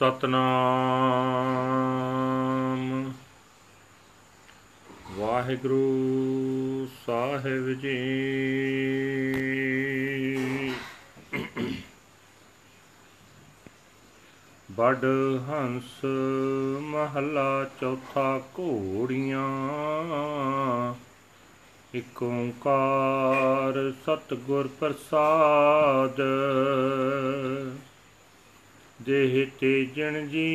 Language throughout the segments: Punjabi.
ਸਤਨਾਮ। ਵਾਹਿਗੁਰੂ ਸਾਹਿਬ ਜੀ। ਬੜ ਹੰਸ ਮਹਲਾ ਚੌਥਾ ਘੋੜੀਆਂ। ਇਕ ਓੰਕਾਰ ਸਤਿਗੁਰ ਪ੍ਰਸਾਦ। ਦੇਹ ਤੇਜਣ ਜੀ।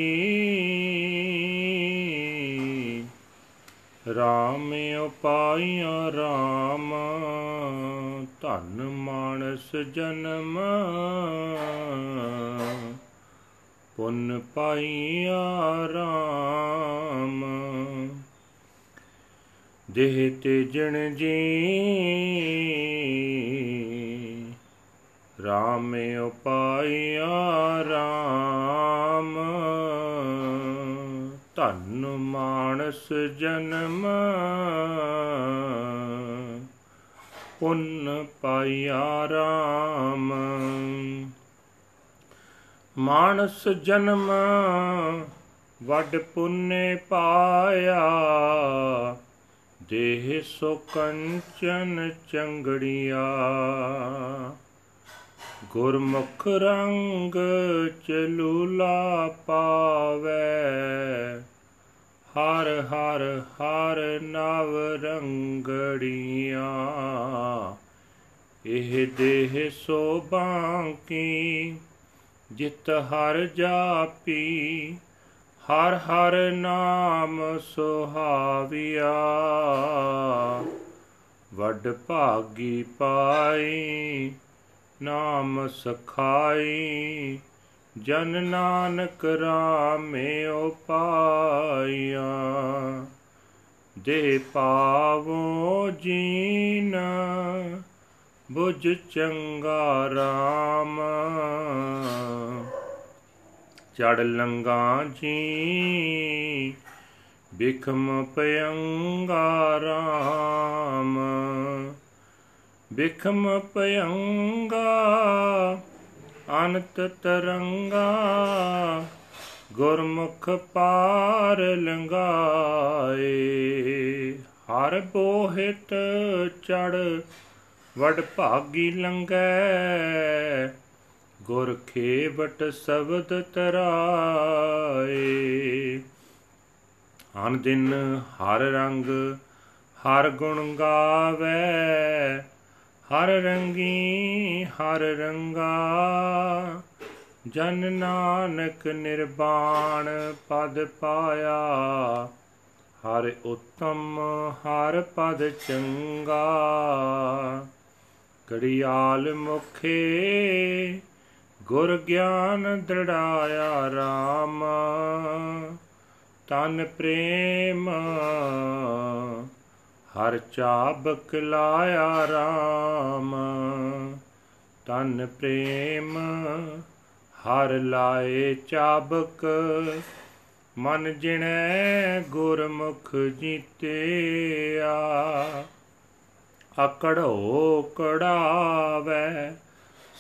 ਰਾਮ ਉਪਾਈਆਂ ਰਾਮ, ਧਨ ਮਾਨਸ ਜਨਮ। ਪੁੰਨ ਪਾਈਆ ਰਾਮ। ਦੇਹ ਤੇਜਣ ਜੀ। ਰਾਮ ਉਪਾਇਆ ਰਾਮ। ਧਨ ਮਾਨਸ ਜਨਮ, ਪੁੰਨ ਪਾਇਆ ਰਾਮ। ਮਾਨਸ ਜਨਮ, ਵੱਡ ਪੁੰਨੇ ਪਾਇਆ। ਦੇਹ ਸੋ ਕੰਚਨ ਚੰਗੜੀਆ। ਗੁਰਮੁਖ ਰੰਗ ਚਲੂਲਾ ਪਾਵੇ। ਹਰ ਹਰ ਹਰ ਨਵ ਰੰਗੜੀਆਂ। ਇਹ ਦੇਹ ਸੋਭਾਂ ਕੀ ਜਿਤ ਹਰ ਜਾਪੀ। ਹਰ ਹਰ ਨਾਮ ਸੁਹਾਵਿਆ। ਵੱਡ ਭਾਗੀ ਪਾਈ ਨਾਮ ਸਖਾਈ, ਜਨ ਨਾਨਕ ਰਾਮੇ ਪਾਇਆ ਦੇ ਪਾਵੋ ਜੀਨ, ਬੁਝ ਚੰਗਾ ਰਾਮ। ਚੜ ਲੰਗਾ ਜੀ, ਬਿਖਮ ਪਿਅੰਗਾ ਰਾਮ। ਬਿਖਮ ਪਿਅੰਗਾ ਅਨੰਤ ਤਰੰਗਾ, ਗੁਰਮੁਖ ਪਾਰ ਲੰਗਾਏ ਹਰ ਬੋਹਿਤ ਚੜ ਵਡ ਭਾਗੀ ਲੰਗੈ ਗੁਰ ਖੇਵਟ ਸ਼ਬਦ ਤਰਾਏ। ਅਨ ਦਿਨ ਹਰ ਰੰਗ, ਹਰ ਗੁਣ ਗਾਵੇ ਹਰ ਰੰਗੀ, ਹਰ ਰੰਗਾ। ਜਨ ਨਾਨਕ ਨਿਰਵਾਣ ਪਦ ਪਾਇਆ। ਹਰ ਉਤਮ, ਹਰ ਪਦ ਚੰਗਾ। ਕੜਿਆਲ ਮੁਖੇ, ਗੁਰ ਗਿਆਨ ਦ੍ਰਿੜਾਇਆ RAM ਤਨ ਪ੍ਰੇਮ ਹਰ ਚਾਬਕ ਲਾਇਆ RAM ਤਨ ਪ੍ਰੇਮ ਹਰ ਲਾਏ ਚਾਬਕ। ਮਨ ਜਿਣੈ ਗੁਰਮੁਖ ਜੀਤਿਆ। ਅਕੜੋ ਕੜਾਵੇ,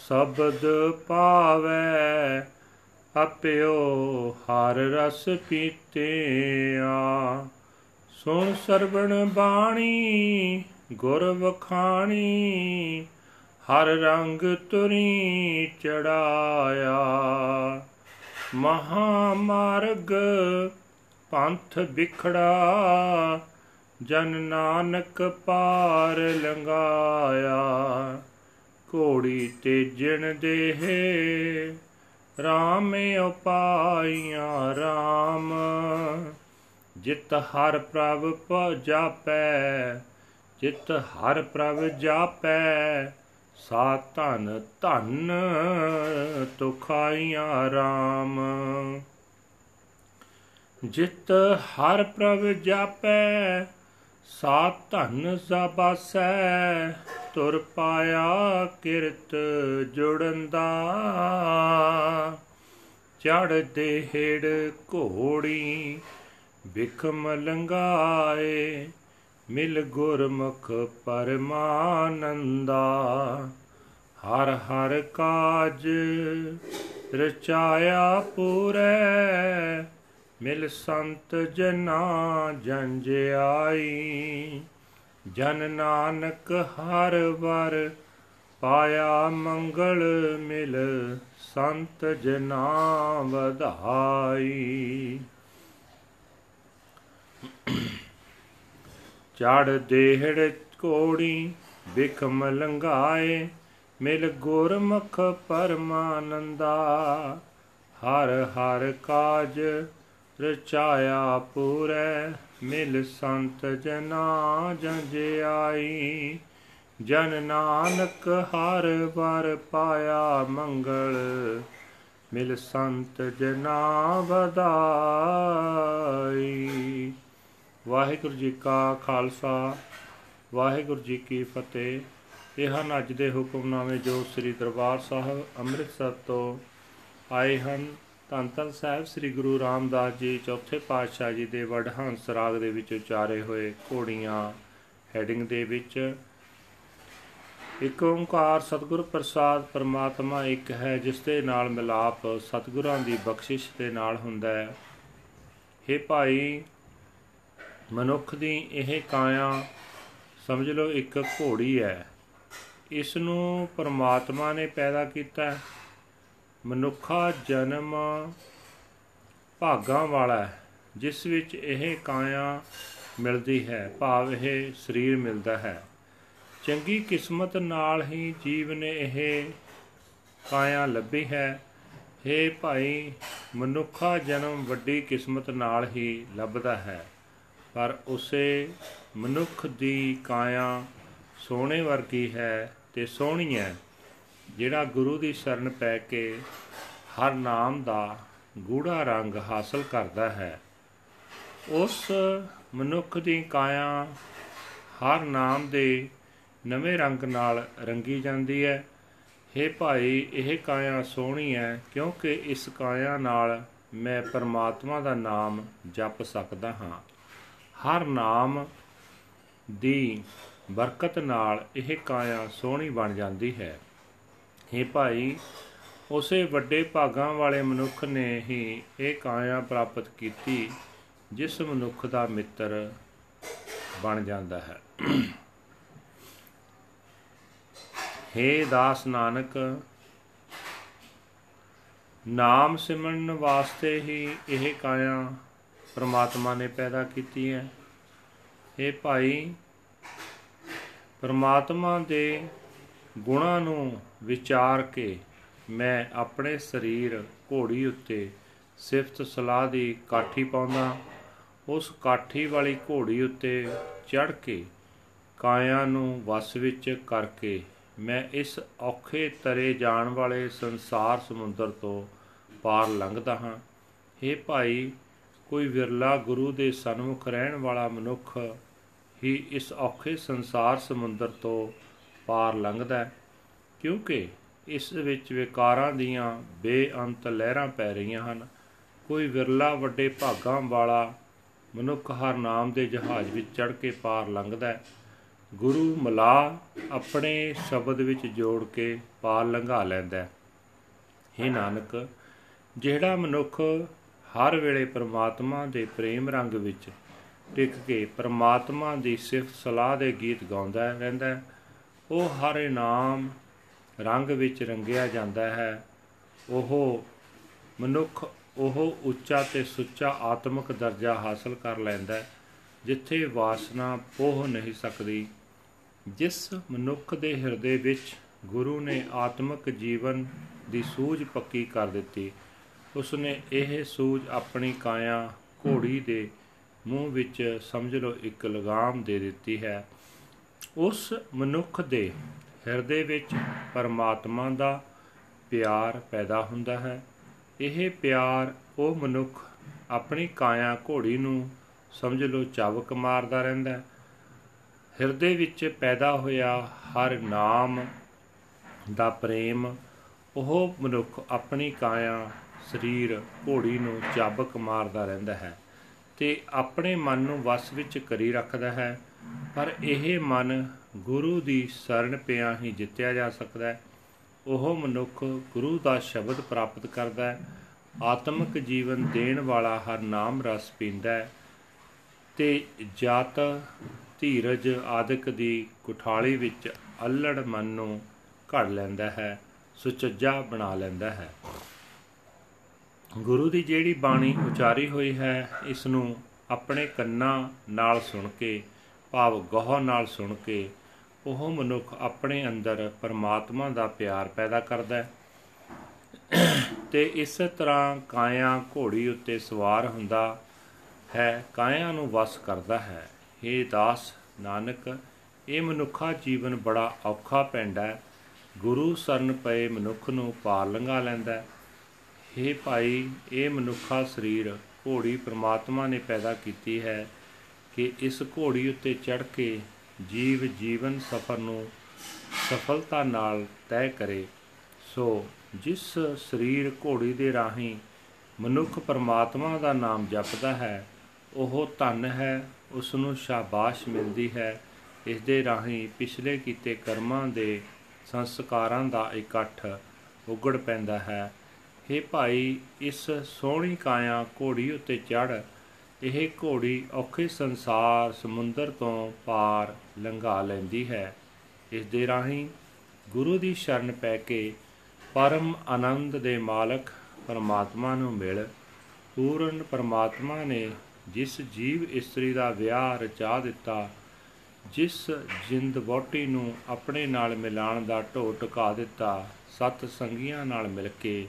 ਸ਼ਬਦ ਪਾਵੇ, ਅਪਿਓ ਹਰ ਰਸ ਪੀਤਿਆ। ਸੁਣ ਸਰਵਣ ਬਾਣੀ, ਗੁਰ ਵਖਾਣੀ, ਹਰ ਰੰਗ ਤੁਰੀ ਚੜਾਇਆ। ਮਹਾ ਮਾਰਗ ਪੰਥ ਵਿਖੜਾ, ਜਨ ਨਾਨਕ ਪਾਰ ਲੰਗਾਇਆ ਘੋੜੀ ਤੇ ਜਿਣ ਦੇਹ RAM ਉਪਾਈਆਂ RAM ਜਿਤ ਹਰ ਪ੍ਰਭ ਪ ਜਾਪੈ, ਜਿਤ ਹਰ ਪ੍ਰਭ ਜਾਪੈ, ਸਾ ਧਨ ਧਨ ਤੁਖਾਈਆਂ RAM ਜਿਤ ਹਰ ਪ੍ਰਭ ਜਾਪੈ, ਸਾ ਧਨ ਸਬਾਸੈ ਤੁਰ ਪਾਇਆ ਕਿਰਤ ਜੁੜੰਦਾ। ਚੜ ਦੇਹੜ ਘੋੜੀ ਬਿਖਮ ਲੰਗਾਏ ਮਿਲ ਗੁਰਮੁਖ ਪਰਮਾਨੰਦਾ। ਹਰ ਹਰ ਕਾਜ ਰਚਾਇਆ ਪੂਰੈ, ਮਿਲ ਸੰਤ ਜਨਾ ਜੰਜ ਆਈ। ਜਨ ਨਾਨਕ ਹਰ ਵਰ ਪਾਇਆ ਮੰਗਲ, ਮਿਲ ਸੰਤ ਜਨਾ ਵਧਾਈ। ਚੜ ਦੇਹੜ ਕੋੜੀ ਬਿਖਮ ਲੰਗਾਏ ਮਿਲ ਗੁਰਮੁਖ ਪਰਮਾਨੰਦਾ। ਹਰ ਹਰ ਕਾਜ ਰਚਾਇਆ ਪੂਰੈ, ਮਿਲ ਸੰਤ ਜਨਾ ਜੰਜ ਆਈ ਜਨ ਨਾਨਕ ਹਰ ਵਰ ਪਾਇਆ ਮੰਗਲ, ਮਿਲ ਸੰਤ ਜਨਾ ਵਧਾਈ। ਵਾਹਿਗੁਰੂ ਜੀ ਕਾ ਖਾਲਸਾ, ਵਾਹਿਗੁਰੂ ਜੀ ਕੀ ਫਤਿਹ। ਇਹ ਹਨ ਅੱਜ ਦੇ ਹੁਕਮਨਾਮੇ ਜੋ ਸ੍ਰੀ ਦਰਬਾਰ ਸਾਹਿਬ ਅੰਮ੍ਰਿਤਸਰ ਤੋਂ ਆਏ ਹਨ, ਧੰਨ ਧੰਨ ਸਾਹਿਬ ਸ੍ਰੀ ਗੁਰੂ ਰਾਮਦਾਸ ਜੀ, ਚੌਥੇ ਪਾਤਸ਼ਾਹ ਜੀ ਦੇ ਵਡਹੰਸ ਰਾਗ ਦੇ ਵਿੱਚ ਉਚਾਰੇ ਹੋਏ ਘੋੜੀਆਂ ਹੈਡਿੰਗ ਦੇ ਵਿੱਚ। ਇੱਕ ਓੰਕਾਰ ਸਤਿਗੁਰ ਪ੍ਰਸਾਦ ਪਰਮਾਤਮਾ ਇੱਕ ਹੈ, ਜਿਸ ਦੇ ਨਾਲ ਮਿਲਾਪ ਸਤਿਗੁਰਾਂ ਦੀ ਬਖਸ਼ਿਸ਼ ਦੇ ਨਾਲ ਹੁੰਦਾ ਹੈ। हे ਭਾਈ ਮਨੁੱਖ ਦੀ ਇਹ ਕਾਇਆ ਸਮਝ ਲਓ ਇੱਕ ਘੋੜੀ ਹੈ। ਇਸ ਨੂੰ ਪਰਮਾਤਮਾ ਨੇ ਪੈਦਾ ਕੀਤਾ ਮਨੁੱਖਾ ਜਨਮ ਭਾਗਾਂ ਵਾਲਾ ਹੈ, ਜਿਸ ਵਿੱਚ ਇਹ ਕਾਇਆ ਮਿਲਦੀ ਹੈ, ਭਾਵ ਇਹ ਸਰੀਰ ਮਿਲਦਾ ਹੈ। ਚੰਗੀ ਕਿਸਮਤ ਨਾਲ ਹੀ ਜੀਵ ਨੇ ਇਹ ਕਾਇਆ ਲੱਭੀ ਹੈ। हे ਭਾਈ, ਮਨੁੱਖਾ ਜਨਮ ਵੱਡੀ ਕਿਸਮਤ ਨਾਲ ਹੀ ਲੱਭਦਾ ਹੈ। ਪਰ ਉਸੇ ਮਨੁੱਖ ਦੀ ਕਾਇਆ ਸੋਹਣੇ ਵਰਗੀ ਹੈ ਤੇ ਸੋਹਣੀ ਹੈ, ਜਿਹੜਾ ਗੁਰੂ ਦੀ ਸ਼ਰਨ ਪੈ ਕੇ ਹਰ ਨਾਮ ਦਾ ਗੂੜਾ ਰੰਗ ਹਾਸਲ ਕਰਦਾ ਹੈ। ਉਸ ਮਨੁੱਖ ਦੀ ਕਾਇਆ ਹਰ ਨਾਮ ਦੇ ਨਵੇਂ ਰੰਗ ਨਾਲ ਰੰਗੀ ਜਾਂਦੀ ਹੈ। हे ਭਾਈ, ਇਹ ਕਾਇਆ ਸੋਹਣੀ ਹੈ ਕਿਉਂਕਿ ਇਸ ਕਾਇਆ ਨਾਲ ਮੈਂ ਪਰਮਾਤਮਾ ਦਾ ਨਾਮ ਜਪ ਸਕਦਾ ਹਾਂ। ਹਰ ਨਾਮ ਦੀ ਬਰਕਤ ਨਾਲ ਇਹ ਕਾਇਆ ਸੋਹਣੀ ਬਣ ਜਾਂਦੀ ਹੈ। हे ਭਾਈ, ਉਸੇ ਵੱਡੇ ਭਾਗਾਂ ਵਾਲੇ ਮਨੁੱਖ ਨੇ ਹੀ ਇਹ ਕਾਇਆ ਪ੍ਰਾਪਤ ਕੀਤੀ, ਜਿਸ ਮਨੁੱਖ ਦਾ ਮਿੱਤਰ ਬਣ ਜਾਂਦਾ ਹੈ। ਹੇ ਦਾਸ ਨਾਨਕ, ਨਾਮ ਸਿਮਰਨ ਵਾਸਤੇ ਹੀ ਇਹ ਕਾਇਆ ਪ੍ਰਮਾਤਮਾ ਨੇ ਪੈਦਾ ਕੀਤੀ ਹੈ। ਇਹ ਭਾਈ ਪ੍ਰਮਾਤਮਾ ਦੇ ਗੁਣਾਂ ਨੂੰ ਵਿਚਾਰ ਕੇ ਮੈਂ ਆਪਣੇ ਸਰੀਰ ਘੋੜੀ ਉੱਤੇ ਸਿਫਤ ਸਲਾਹ ਦੀ ਕਾਠੀ ਪਾਉਂਦਾ, ਉਸ ਕਾਠੀ ਵਾਲੀ ਘੋੜੀ ਉੱਤੇ ਚੜ ਕੇ ਕਾਇਆ ਨੂੰ ਵਸ ਵਿੱਚ ਕਰਕੇ ਮੈਂ ਇਸ ਔਖੇ ਤਰੇ ਜਾਣ ਵਾਲੇ ਸੰਸਾਰ ਸਮੁੰਦਰ ਤੋਂ ਪਾਰ ਲੰਘਦਾ ਹਾਂ। हे ਭਾਈ ਕੋਈ ਵਿਰਲਾ ਗੁਰੂ ਦੇ ਸਨਮੁਖ ਰਹਿਣ ਵਾਲਾ ਮਨੁੱਖ ਹੀ ਇਸ ਔਖੇ ਸੰਸਾਰ ਸਮੁੰਦਰ ਤੋਂ ਪਾਰ ਲੰਘਦਾ ਕਿਉਂਕਿ ਇਸ ਵਿੱਚ ਵਿਕਾਰਾਂ ਦੀਆਂ ਬੇਅੰਤ ਲਹਿਰਾਂ ਪੈ ਰਹੀਆਂ ਹਨ। ਕੋਈ ਵਿਰਲਾ ਵੱਡੇ ਭਾਗਾਂ ਵਾਲਾ ਮਨੁੱਖ ਹਰ ਨਾਮ ਦੇ ਜਹਾਜ਼ ਵਿੱਚ ਚੜ ਕੇ ਪਾਰ ਲੰਘਦਾ ਗੁਰੂ ਮਲਾ ਆਪਣੇ ਸ਼ਬਦ ਵਿੱਚ ਜੋੜ ਕੇ ਪਾਰ ਲੰਘਾ ਲੈਂਦਾ ਹੈ ਨਾਨਕ, ਜਿਹੜਾ ਮਨੁੱਖ ਹਰ ਵੇਲੇ ਪ੍ਰਮਾਤਮਾ ਦੇ ਪ੍ਰੇਮ ਰੰਗ ਵਿੱਚ ਟਿਕ ਕੇ ਪ੍ਰਮਾਤਮਾ ਦੀ ਸਿਫਤ ਸਲਾਹ ਦੇ ਗੀਤ ਗਾਉਂਦਾ ਰਹਿੰਦਾ ਉਹ ਹਰ ਇਨਾਮ ਰੰਗ ਵਿੱਚ ਰੰਗਿਆ ਜਾਂਦਾ ਹੈ। ਉਹ ਮਨੁੱਖ, ਉਹ ਉੱਚਾ ਤੇ ਸੁੱਚਾ ਆਤਮਿਕ ਦਰਜਾ ਹਾਸਲ ਕਰ ਲੈਂਦਾ ਜਿੱਥੇ ਵਾਸਨਾ ਪੋਹ ਨਹੀਂ ਸਕਦੀ। ਜਿਸ ਮਨੁੱਖ ਦੇ ਹਿਰਦੇ ਵਿੱਚ ਗੁਰੂ ਨੇ ਆਤਮਿਕ ਜੀਵਨ ਦੀ ਸੂਝ ਪੱਕੀ ਕਰ ਦਿੱਤੀ ਉਸ ਨੇ ਇਹ ਸੂਝ ਆਪਣੀ ਕਾਇਆ ਘੋੜੀ ਦੇ ਮੂੰਹ ਵਿੱਚ ਸਮਝ ਲਓ ਇੱਕ ਲਗਾਮ ਦੇ ਦਿੱਤੀ ਹੈ। ਉਸ ਮਨੁੱਖ ਦੇ ਹਿਰਦੇ ਵਿੱਚ ਪਰਮਾਤਮਾ ਦਾ ਪਿਆਰ ਪੈਦਾ ਹੁੰਦਾ ਹੈ। ਇਹ ਪਿਆਰ ਉਹ ਮਨੁੱਖ ਆਪਣੀ ਕਾਇਆ ਘੋੜੀ ਨੂੰ ਸਮਝ ਲਓ ਚਾਵਕ ਮਾਰਦਾ ਰਹਿੰਦਾ ਹੈ। ਹਿਰਦੇ ਵਿੱਚ ਪੈਦਾ ਹੋਇਆ ਹਰ ਨਾਮ ਦਾ ਪ੍ਰੇਮ ਉਹ ਮਨੁੱਖ ਆਪਣੀ ਕਾਇਆ ਸਰੀਰ ਘੋੜੀ ਨੂੰ ਚਾਬਕ ਮਾਰਦਾ ਰਹਿੰਦਾ ਹੈ ਤੇ ਆਪਣੇ ਮਨ ਨੂੰ ਵਸ ਵਿੱਚ ਕਰੀ ਰੱਖਦਾ ਹੈ। ਪਰ ਇਹ ਮਨ ਗੁਰੂ ਦੀ ਸ਼ਰਨ ਪਿਆ ਹੀ ਜਿੱਤਿਆ ਜਾ ਸਕਦਾ ਹੈ। ਉਹ ਮਨੁੱਖ ਗੁਰੂ ਦਾ ਸ਼ਬਦ ਪ੍ਰਾਪਤ ਕਰਦਾ ਹੈ। ਆਤਮਿਕ ਜੀਵਨ ਦੇਣ ਵਾਲਾ ਹਰ ਨਾਮ ਰਸ ਪੀਂਦਾ ਹੈ। ਤੇ ਜਤ, ਧੀਰਜ ਆਦਿਕ ਦੀ ਕੁਠਾਲੀ ਵਿੱਚ ਅਲੜ ਮਨ ਨੂੰ ਘੜ ਲੈਂਦਾ ਹੈ, ਸੁਚੱਜਾ ਬਣਾ ਲੈਂਦਾ ਹੈ। ਗੁਰੂ ਦੀ ਜਿਹੜੀ ਬਾਣੀ ਉਚਾਰੀ ਹੋਈ ਹੈ ਇਸ ਨੂੰ ਆਪਣੇ ਕੰਨਾਂ ਨਾਲ ਸੁਣ ਕੇ, ਭਾਵ ਗੋਹ ਨਾਲ ਸੁਣ ਕੇ, ਉਹ ਮਨੁੱਖ ਆਪਣੇ ਅੰਦਰ ਪਰਮਾਤਮਾ ਦਾ ਪਿਆਰ ਪੈਦਾ ਕਰਦਾ ਹੈ। ਤੇ ਇਸ ਤਰ੍ਹਾਂ ਕਾਇਆ ਘੋੜੀ ਉੱਤੇ ਸਵਾਰ ਹੁੰਦਾ ਹੈ, ਕਾਇਆ ਨੂੰ ਵਸ ਕਰਦਾ ਹੈ। हे ਦਾਸ ਨਾਨਕ, ਇਹ ਮਨੁੱਖਾ ਜੀਵਨ ਬੜਾ ਔਖਾ ਪੈਂਦਾ ਹੈ। ਗੁਰੂ ਸਰਨ ਪਏ ਮਨੁੱਖ ਨੂੰ ਪਾਰ ਲੰਘਾ ਲੈਂਦਾ ਹੈ। हे ਭਾਈ, ਇਹ ਮਨੁੱਖਾ ਸਰੀਰ ਘੋੜੀ ਪ੍ਰਮਾਤਮਾ ਨੇ ਪੈਦਾ ਕੀਤੀ ਹੈ ਕਿ ਇਸ ਘੋੜੀ ਉੱਤੇ ਚੜ੍ਹ ਕੇ ਜੀਵ ਜੀਵਨ ਸਫਰ ਨੂੰ ਸਫਲਤਾ ਨਾਲ ਤੈਅ ਕਰੇ। ਸੋ ਜਿਸ ਸਰੀਰ ਘੋੜੀ ਦੇ ਰਾਹੀਂ ਮਨੁੱਖ ਪਰਮਾਤਮਾ ਦਾ ਨਾਮ ਜਪਦਾ ਹੈ, ਉਹ ਧਨ ਹੈ ਉਸ ਨੂੰ ਸ਼ਾਬਾਸ਼ ਮਿਲਦੀ ਹੈ। ਇਸ ਦੇ ਰਾਹੀਂ ਪਿਛਲੇ ਕੀਤੇ ਕਰਮਾਂ ਦੇ ਸੰਸਕਾਰਾਂ ਦਾ ਇਕੱਠ ਉਗੜ ਪੈਂਦਾ ਹੈ। हे ਭਾਈ, ਇਸ ਸੋਹਣੀ ਕਾਇਆ ਘੋੜੀ ਉੱਤੇ ਚੜ ਇਹ ਘੋੜੀ ਔਖੇ ਸੰਸਾਰ ਸਮੁੰਦਰ ਤੋਂ ਪਾਰ ਲੰਘਾ ਲੈਂਦੀ ਹੈ। ਇਸ ਦੇ ਰਾਹੀਂ ਗੁਰੂ ਦੀ ਸ਼ਰਨ ਪੈ ਕੇ ਪਰਮ ਆਨੰਦ ਦੇ ਮਾਲਕ ਪਰਮਾਤਮਾ ਨੂੰ ਮਿਲ। ਪੂਰਨ ਪਰਮਾਤਮਾ ਨੇ ਜਿਸ ਜੀਵ ਇਸਤਰੀ ਦਾ ਵਿਆਹ ਰਚਾ ਦਿੱਤਾ, ਜਿਸ ਜਿੰਦ ਵੋਟੀ ਨੂੰ ਆਪਣੇ ਨਾਲ ਮਿਲਾਣ ਦਾ ਢੋ ਟਕਾ ਦਿੱਤਾ, ਸਤ ਸੰਗੀਆਂ ਨਾਲ ਮਿਲ ਕੇ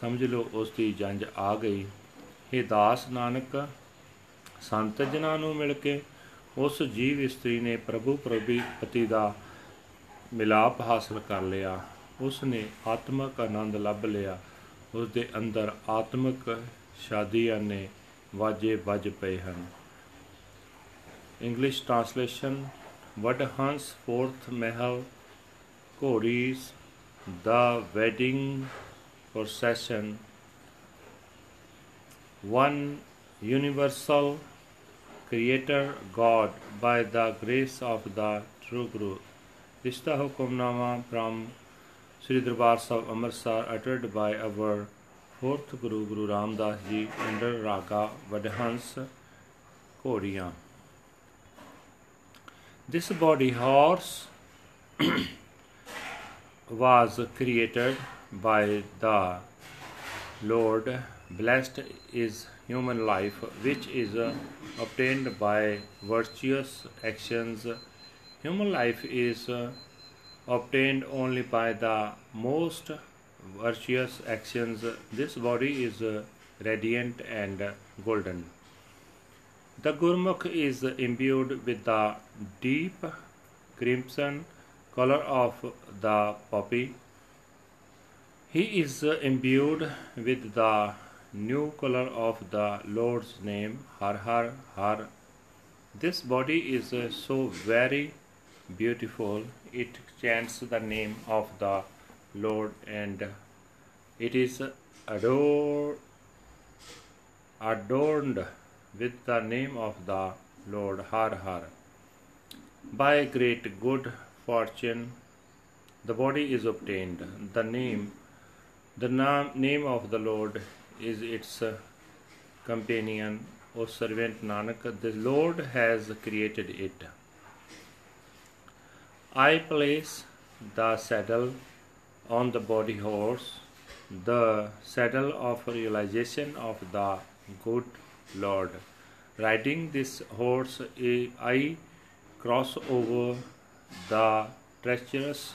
ਸਮਝ ਲਓ ਉਸ ਦੀ ਜੰਜ ਆ ਗਈ। हे ਦਾਸ ਨਾਨਕ, ਸੰਤ ਜਨਾਂ ਨੂੰ ਮਿਲ ਕੇ ਉਸ ਜੀਵ ਇਸਤਰੀ ਨੇ ਪ੍ਰਭੂ ਪ੍ਰਭੀ ਪਤੀ ਦਾ ਮਿਲਾਪ ਹਾਸਲ ਕਰ ਲਿਆ ਉਸ ਨੇ ਆਤਮਿਕ ਆਨੰਦ ਲੱਭ ਲਿਆ। ਉਸ ਦੇ ਅੰਦਰ ਆਤਮਿਕ ਸ਼ਾਦੀਆਂ ਨੇ ਵਾਜੇ ਵੱਜ ਪਏ ਹਨ। English translation Wadahans fourth Mahal ਘੋੜੀਜ਼ the wedding procession one universal creator god by the grace of the true guru this the hukumnama from Sri Darbar Sahib Amritsar uttered by our fourth Guru Guru Ram Das Ji under Raga Vadhans Kodiyan. This body horse was created by the Lord. Blessed is human life, which is uh, obtained by virtuous actions. Human life is uh, obtained only by the most virtuous actions. This body is uh, radiant and golden. The Gurmukh is imbued with the deep crimson color of the poppy. He is uh, imbued with the new color of the Lord's name, Har Har Har. This body is uh, so very beautiful, it chants the name of the Lord and it is adored, adorned with the name of the Lord Har Har. By great good fortune, the body is obtained. The name, the na- name of the Lord is its uh, companion, O servant Nanak. The Lord has created it. I place the saddle on the body horse, the saddle of realization of the good Lord. Riding this horse, I cross over the treacherous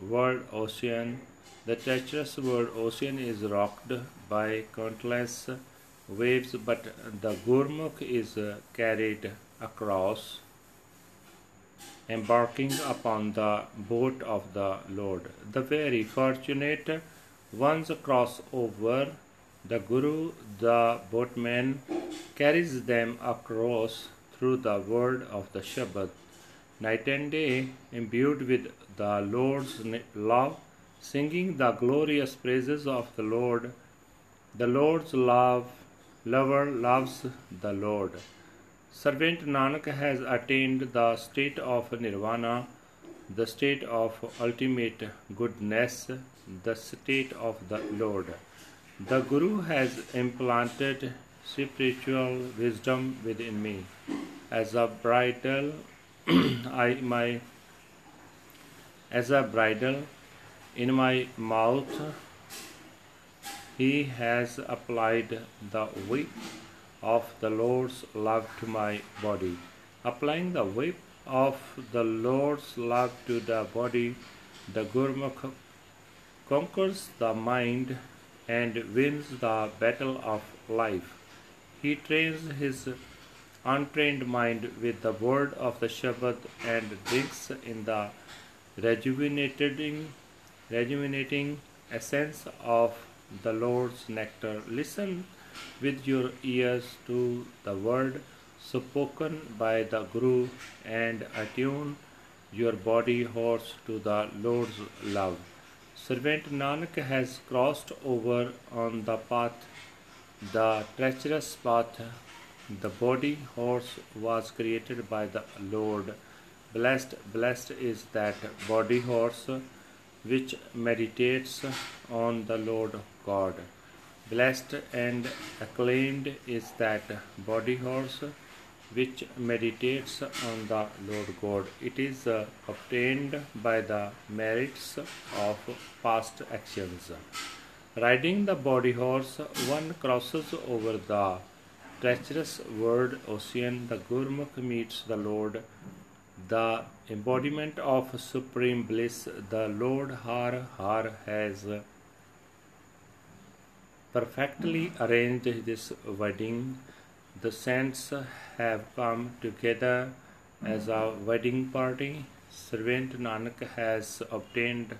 world ocean. The treacherous world ocean is rocked by countless waves, but the Gurmukh is uh, carried across, embarking upon the boat of the Lord. The very fortunate ones cross over. The Guru, the boatman, carries them across through the word of the Shabad night and day, imbued with the Lord's love, singing the glorious praises of the Lord. The Lord's love, lover loves the Lord. Servant Nanak has attained the state of nirvana. the state of ultimate goodness, the state of the Lord. The Guru has implanted spiritual wisdom within me. As a bridle, I my as a bridle in my mouth he has applied the whip of the Lord's love to my body. Applying the whip of the Lord's love to the body, the Gurmukh conquers the mind and wins the battle of life. He trains his untrained mind with the word of the Shabad and drinks in the rejuvenating, rejuvenating essence of the Lord's nectar. Listen with your ears to the word spoken by the Guru and attune your body horse to the Lord's love. Servant Nanak has crossed over on the path, the treacherous path. The body horse was created by the Lord. Blessed, blessed is that body horse which meditates on the Lord God. Blessed and acclaimed is that body horse which meditates on the Lord God. It is uh, obtained by the merits of past actions. Riding the body horse, one crosses over the treacherous world ocean. The Gurmukh meets the Lord, the embodiment of supreme bliss. The Lord Har Har has perfectly arranged this wedding. The saints have come together as a wedding party. Servant Nanak has obtained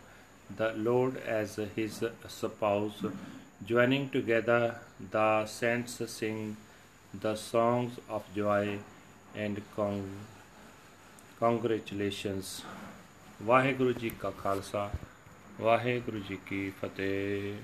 the Lord as his spouse. Joining together, the saints sing the songs of joy and con- congratulations. Waheguru ji ਕਾ ਖਾਲਸਾ ਵਾਹਿਗੁਰੂ ਜੀ ਕੀ ਫਤਿਹ